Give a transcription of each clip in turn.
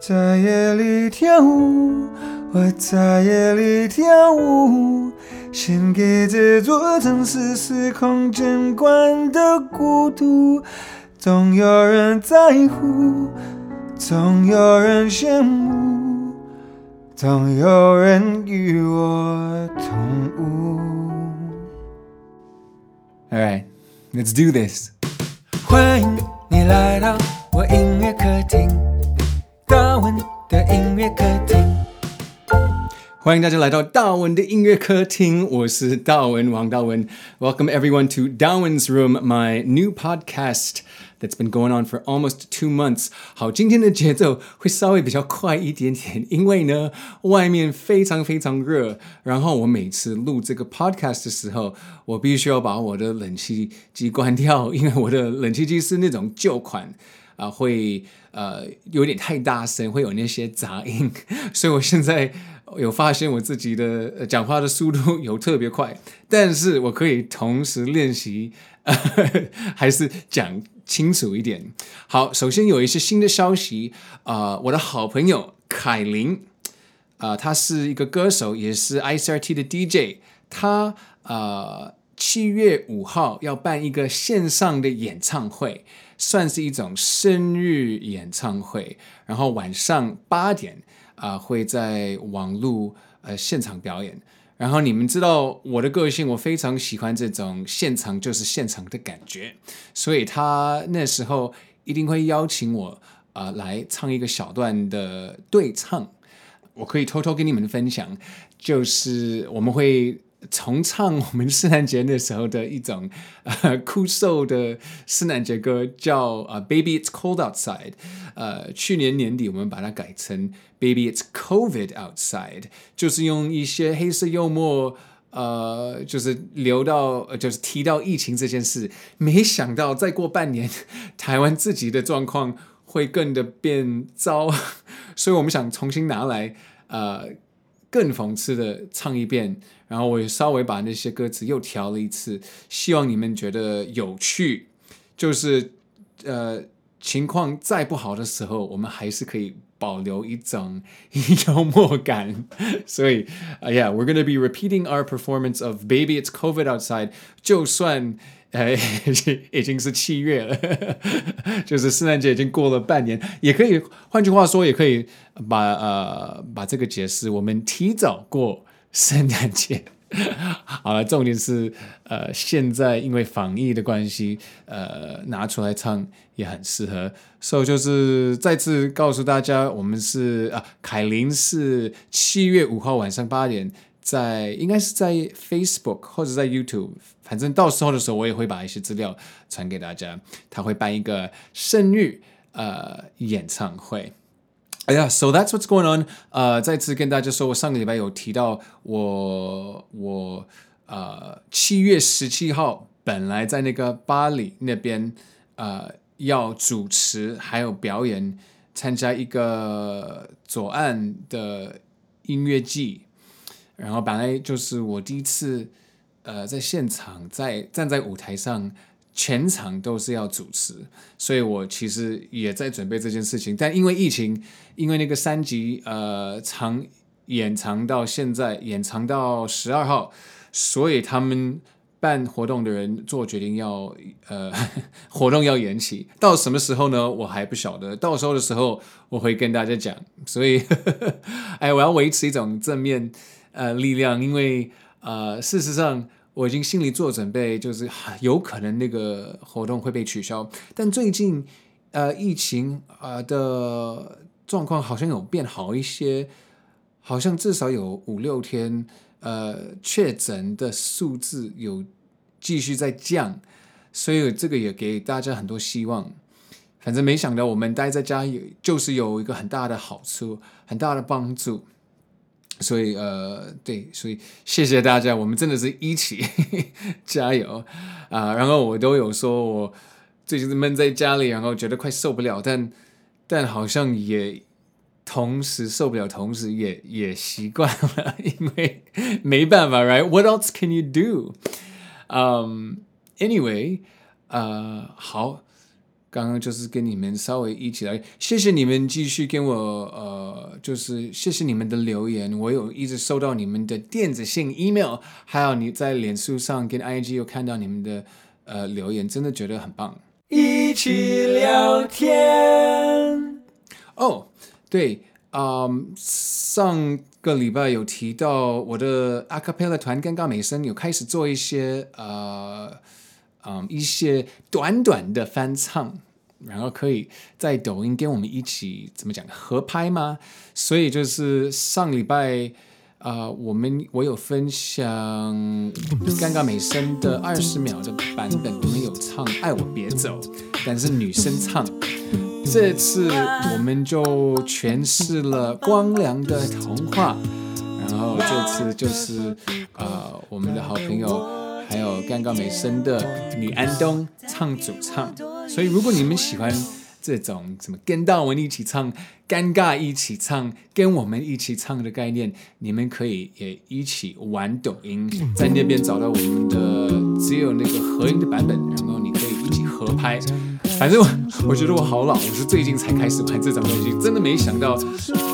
在夜里跳舞，我在夜里跳舞，献给这座城市司空见惯的孤独。总有人在乎，总有人羡慕，总有人与我同舞。All right, let's do this. 欢迎你来到我音乐客厅，的音乐客厅。欢迎大家来到大文的音乐客厅，我是大文王大文。Welcome everyone to Darwin's Room, my new podcast that's been going on for almost two months. 好，今天的节奏会稍微比较快一点点，因为呢，外面非常非常热。然后我每次录这个 podcast 的时候，我必须要把我的冷气机关掉，因为我的冷气机是那种旧款啊、会呃有点太大声，会有那些杂音，所以我现在。有发现我自己的讲话的速度有特别快，但是我可以同时练习，呃，还是讲清楚一点。好，首先有一些新的消息啊，我的好朋友凯琳啊，呃，他是一个歌手，也是 ICRT 的 DJ，他呃七月五号要办一个线上的演唱会，算是一种生日演唱会，然后晚上八点。啊、会在网络呃现场表演，然后你们知道我的个性，我非常喜欢这种现场就是现场的感觉，所以他那时候一定会邀请我啊、来唱一个小段的对唱，我可以偷偷跟你们分享，就是我们会。重唱我们圣诞节那时候的一种呃酷瘦的圣诞节歌，叫啊、Baby It's Cold Outside。呃，去年年底我们把它改成 Baby It's COVID Outside，就是用一些黑色幽默，呃，就是留到就是提到疫情这件事。没想到再过半年，台湾自己的状况会更的变糟，所以我们想重新拿来呃。更讽刺的唱一遍，然后我也稍微把那些歌词又调了一次，希望你们觉得有趣。就是呃，情况再不好的时候，我们还是可以保留一种 幽默感。所以，哎呀，We're gonna be repeating our performance of Baby It's COVID Outside，就算。哎，已经已经是七月了，就是圣诞节已经过了半年，也可以换句话说，也可以把呃把这个解释，我们提早过圣诞节。好了，重点是呃现在因为防疫的关系，呃拿出来唱也很适合，所以就是再次告诉大家，我们是啊凯琳是七月五号晚上八点。在应该是在 Facebook 或者在 YouTube，反正到时候的时候，我也会把一些资料传给大家。他会办一个生日呃演唱会。哎呀，So that's what's going on。呃，再次跟大家说，我上个礼拜有提到我我呃七月十七号本来在那个巴黎那边呃要主持还有表演，参加一个左岸的音乐季。然后本来就是我第一次，呃，在现场在站在舞台上，全场都是要主持，所以我其实也在准备这件事情。但因为疫情，因为那个三级呃长延长到现在，延长到十二号，所以他们办活动的人做决定要呃 活动要延期。到什么时候呢？我还不晓得。到时候的时候我会跟大家讲。所以，哎，我要维持一种正面。呃，力量，因为呃，事实上我已经心里做准备，就是有可能那个活动会被取消。但最近呃，疫情啊的状况好像有变好一些，好像至少有五六天，呃，确诊的数字有继续在降，所以这个也给大家很多希望。反正没想到我们待在家里就是有一个很大的好处，很大的帮助。所以呃，对，所以谢谢大家，我们真的是一起呵 呵加油啊！然后我都有说，我最近是闷在家里，然后觉得快受不了，但但好像也同时受不了，同时也也习惯了，因为没办法，right？What else can you do？嗯，um，anyway，呃，好，刚刚就是跟你们稍微一起来，谢谢你们继续跟我呃，就是谢谢你们的留言，我有一直收到你们的电子信、email，还有你在脸书上跟 IG 有看到你们的呃留言，真的觉得很棒。一起聊天哦，对，嗯，上个礼拜有提到我的 acapella 团尴尬美声有开始做一些呃。嗯，一些短短的翻唱，然后可以在抖音跟我们一起怎么讲合拍吗？所以就是上礼拜啊、我们我有分享尴尬美声的二十秒的版本，我们有唱《爱我别走》，但是女生唱。这次我们就诠释了光良的《童话》，然后这次就是啊、呃，我们的好朋友。还有尴尬美声的李安东唱主唱，所以如果你们喜欢这种什么跟大文一起唱、尴尬一起唱、跟我们一起唱的概念，你们可以也一起玩抖音，在那边找到我们的只有那个合音的版本，然后你可以一起合拍。反正我我觉得我好老，我是最近才开始玩这种东西，真的没想到，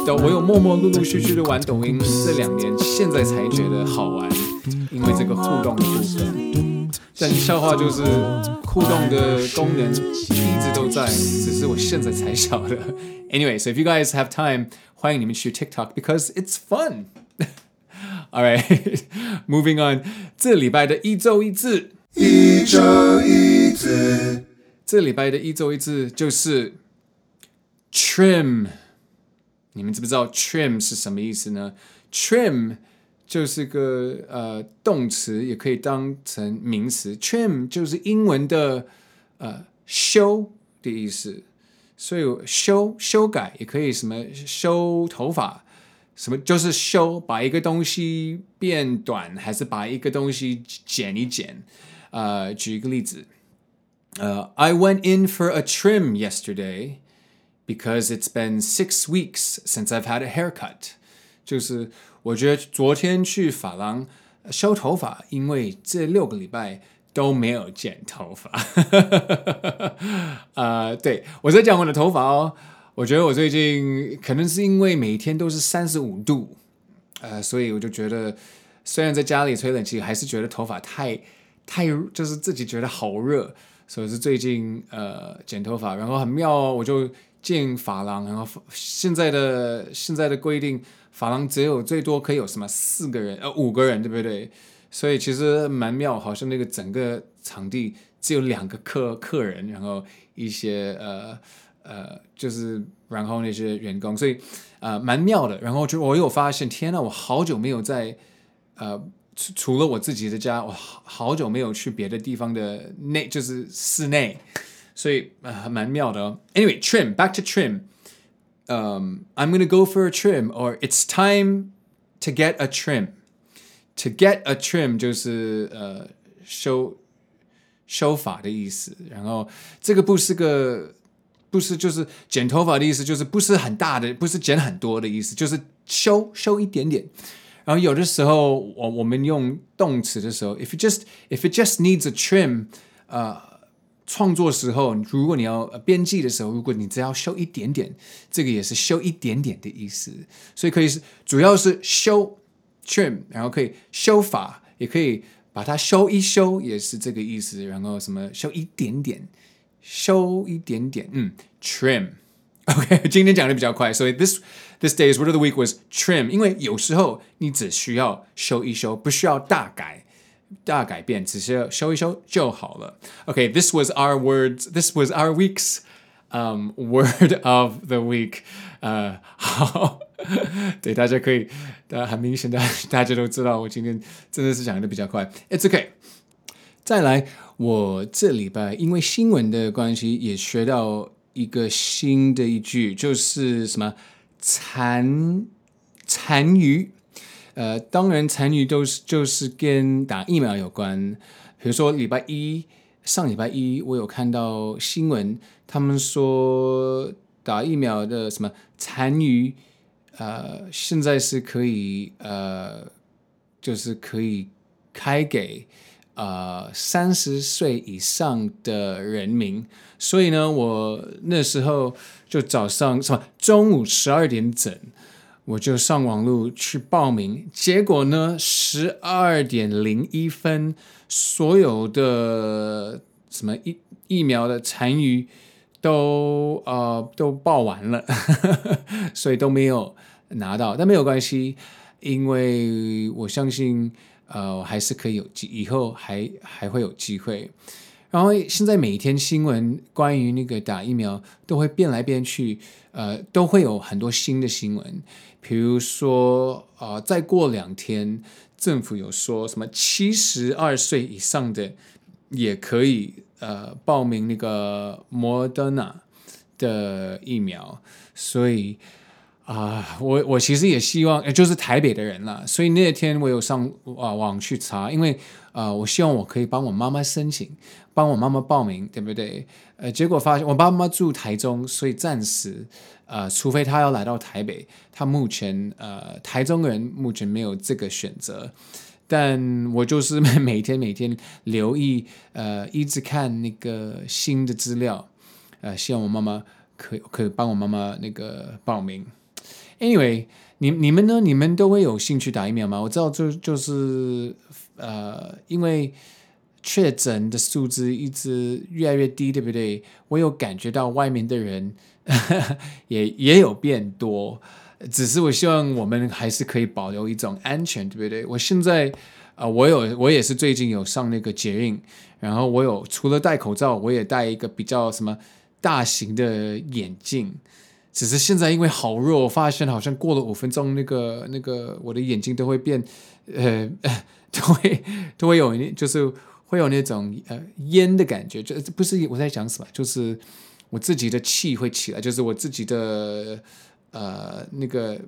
我有默默陆陆续续的玩抖音这两年，现在才觉得好玩。因为这个互动的部分，但笑话就是互动的功能一直都在，只是我现在才晓得。Anyway, so if you guys have time，欢迎你们去 TikTok because it's fun. Alright, moving on。这礼拜的一周一字，一周一字。这礼拜的一周一字就是 trim。你们知不知道 trim 是什么意思呢？trim。就是个呃动词，也可以当成名词。trim 就是英文的呃修的意思，所以修修改也可以什么修头发，什么就是修，把一个东西变短，还是把一个东西剪一剪。呃，举一个例子，呃，I went in for a trim yesterday because it's been six weeks since I've had a haircut，就是。我觉得昨天去发廊修头发，因为这六个礼拜都没有剪头发。啊、呃，对，我在讲我的头发哦。我觉得我最近可能是因为每天都是三十五度，呃，所以我就觉得，虽然在家里吹冷气，还是觉得头发太太就是自己觉得好热，所以是最近呃剪头发，然后很妙哦，我就进发廊，然后现在的现在的规定。发廊只有最多可以有什么四个人呃五个人对不对？所以其实蛮妙，好像那个整个场地只有两个客客人，然后一些呃呃就是然后那些员工，所以呃蛮妙的。然后就我有发现，天呐，我好久没有在呃除除了我自己的家，我好久没有去别的地方的内就是室内，所以呃蛮妙的哦。Anyway, trim, back to trim. Um, I'm gonna go for a trim, or it's time to get a trim. To get a trim 就是呃修修发的意思。然后这个不是个不是就是剪头发的意思，就是不是很大的，不是剪很多的意思，就是修修一点点。然后有的时候我我们用动词的时候，if it just if it just needs a trim，呃。创作时候，如果你要编辑的时候，如果你只要修一点点，这个也是修一点点的意思，所以可以是主要是修 trim，然后可以修法，也可以把它修一修，也是这个意思。然后什么修一点点，修一点点，嗯，trim。OK，今天讲的比较快，所以 this this day's word of the week was trim，因为有时候你只需要修一修，不需要大改。大改变，只是修一修就好了。Okay, this was our words. This was our week's um word of the week. 呃，好，对，大家可以，大家很明显的，大家都知道，我今天真的是讲的比较快。It's okay。再来，我这礼拜因为新闻的关系，也学到一个新的一句，就是什么 残残余。呃，当然，残余都是就是跟打疫苗有关。比如说，礼拜一上礼拜一，我有看到新闻，他们说打疫苗的什么残余，呃，现在是可以呃，就是可以开给呃三十岁以上的人民，所以呢，我那时候就早上什么中午十二点整，我就上网路去报名，结果呢，十二点零一分，所有的什么疫疫苗的残余都呃都报完了，所以都没有拿到，但没有关系，因为我相信呃我还是可以有机，以后还还会有机会。然后现在每天新闻关于那个打疫苗都会变来变去，呃，都会有很多新的新闻。比如说，呃，再过两天，政府有说什么七十二岁以上的也可以呃报名那个莫德纳的疫苗，所以。啊，我我其实也希望，就是台北的人啦，所以那天我有上啊网去查，因为啊，我希望我可以帮我妈妈申请，帮我妈妈报名，对不对？呃，结果发现我爸妈住台中，所以暂时呃，除非他要来到台北，他目前呃台中人目前没有这个选择，但我就是每天每天留意，呃，一直看那个新的资料，呃，希望我妈妈可以可以帮我妈妈那个报名。Anyway，你你们呢？你们都会有兴趣打疫苗吗？我知道就就是呃，因为确诊的数字一直越来越低，对不对？我有感觉到外面的人 也也有变多，只是我希望我们还是可以保留一种安全，对不对？我现在啊、呃，我有我也是最近有上那个捷运，然后我有除了戴口罩，我也戴一个比较什么大型的眼镜。只是现在因为好热，我发现好像过了五分钟，那个那个我的眼睛都会变，呃，都会都会有，就是会有那种呃烟的感觉，就不是我在讲什么，就是我自己的气会起来，就是我自己的呃那个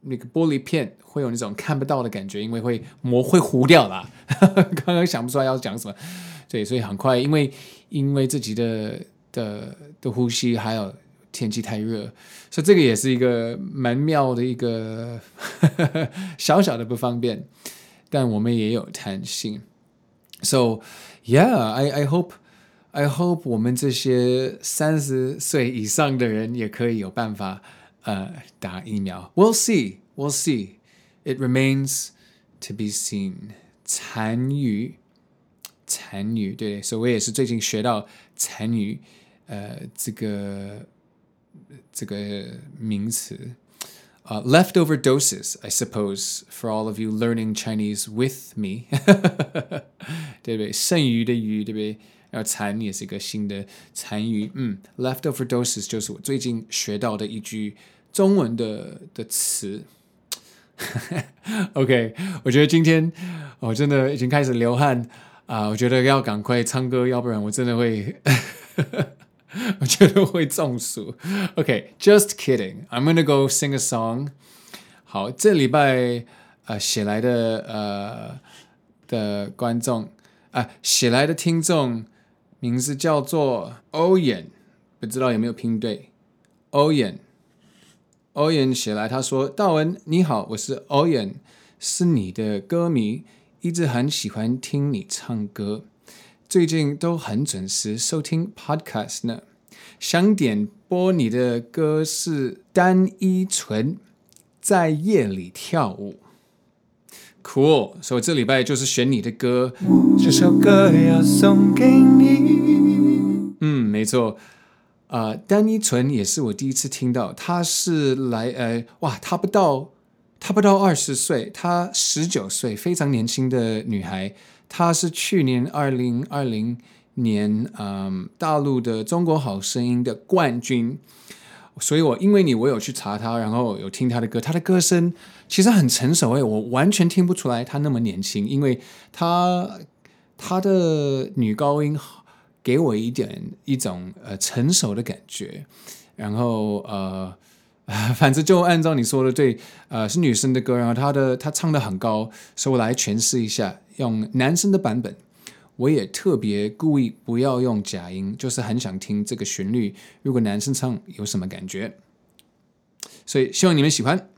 那个玻璃片会有那种看不到的感觉，因为会膜会糊掉了。刚刚想不出来要讲什么，对，所以很快，因为因为自己的的的呼吸还有。天气太热，所以这个也是一个蛮妙的一个 小小的不方便，但我们也有弹性。So yeah, I I hope I hope 我们这些三十岁以上的人也可以有办法呃打疫苗。We'll see, we'll see. It remains to be seen. 残余，残余，对，所以我也是最近学到残余，呃，这个。这个名词，啊、，leftover doses, I suppose, for all of you learning Chinese with me，对不对？剩余的余，对不对？然后残也是一个新的残余，嗯，leftover doses 就是我最近学到的一句中文的的词。OK，我觉得今天我真的已经开始流汗啊，我觉得要赶快唱歌，要不然我真的会。我觉得会中暑。OK，just kidding. I'm gonna go sing a song. 好，这礼拜呃写来的呃的观众啊、写来的听众名字叫做欧眼，不知道有没有拼对？欧眼，欧眼写来他说：“大文你好，我是欧眼，是你的歌迷，一直很喜欢听你唱歌。”最近都很准时收听 Podcast 呢，想点播你的歌是单依纯在夜里跳舞，Cool，所以这礼拜就是选你的歌，这首歌要送给你。嗯，没错，啊、呃，单依纯也是我第一次听到，她是来，呃，哇，她不到，她不到二十岁，她十九岁，非常年轻的女孩。他是去年二零二零年，嗯，大陆的《中国好声音》的冠军，所以我因为你，我有去查他，然后有听他的歌，他的歌声其实很成熟诶，我完全听不出来他那么年轻，因为他他的女高音给我一点一种呃成熟的感觉，然后呃。反正就按照你说的，对，呃，是女生的歌，然后她的她唱得很高，所以我来诠释一下，用男生的版本我也特别故意不要用假音就是很想听这个旋律。如果男生唱有什么感觉？所以希望你们喜欢。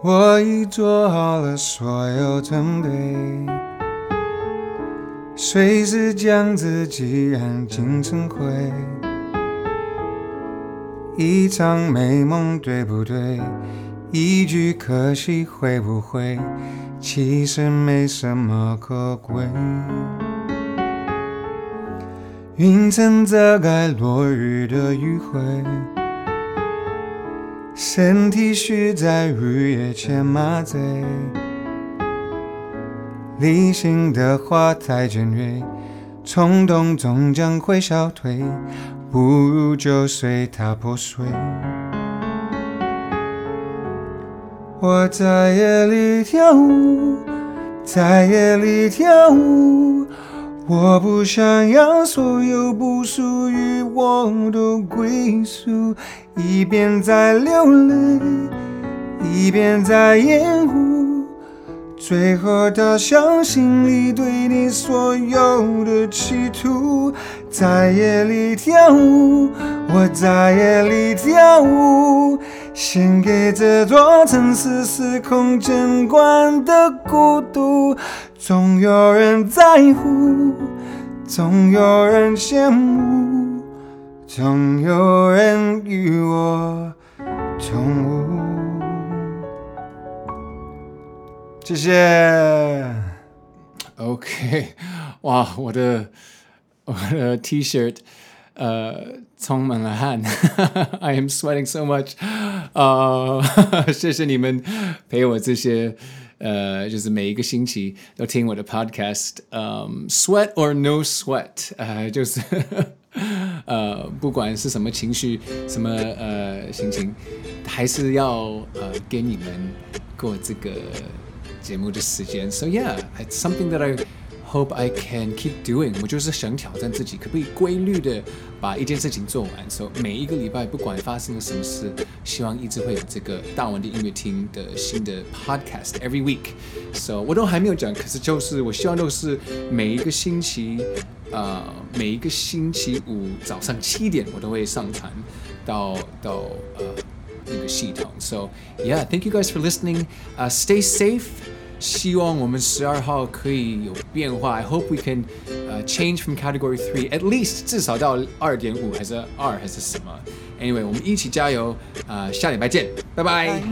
我已做好了所有准备随时将自己燃尽成灰。一场美梦，对不对？一句可惜，会不会？其实没什么可贵。云层遮盖落日的余晖。身体需在日夜前麻醉，理性的话太尖锐，冲动终将会消退，不如就随它破碎。我在夜里跳舞，在夜里跳舞。我不想要所有不属于我的归宿，一边在流泪，一边在掩护，最后到消心里对你所有的企图。在夜里跳舞，我在夜里跳舞，献给这座城市司空见惯的孤独。总有人在乎，总有人羡慕，总有人与我同舞。谢谢。OK，哇，我的 我的 T-shirt，呃，充满了汗，I am sweating so much。呃，谢谢你们陪我这些。呃，就是每一个星期都听我的 podcast，嗯、um,，sweat or no sweat，呃，就是呃，不管是什么情绪，什么呃心情，还是要呃给你们过这个节目的时间。So yeah，it's something that I hope I can keep doing。我就是想挑战自己，可不可以规律的把一件事情做完。So 每一个礼拜，不管发生了什么事，希望一直会有这个大文的音乐厅的新的 podcast every week。So 我都还没有讲，可是就是我希望都是每一个星期，呃，每一个星期五早上七点，我都会上传到到呃那个系统。So yeah，thank you guys for listening。呃 stay safe。希望我们十二号可以有变化。I hope we can、uh, change from category three at least 至少到二点五还是二还是什么。Anyway，我们一起加油，呃，下礼拜见，拜拜。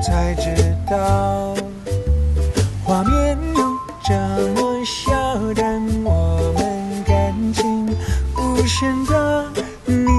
才知道。出现的你。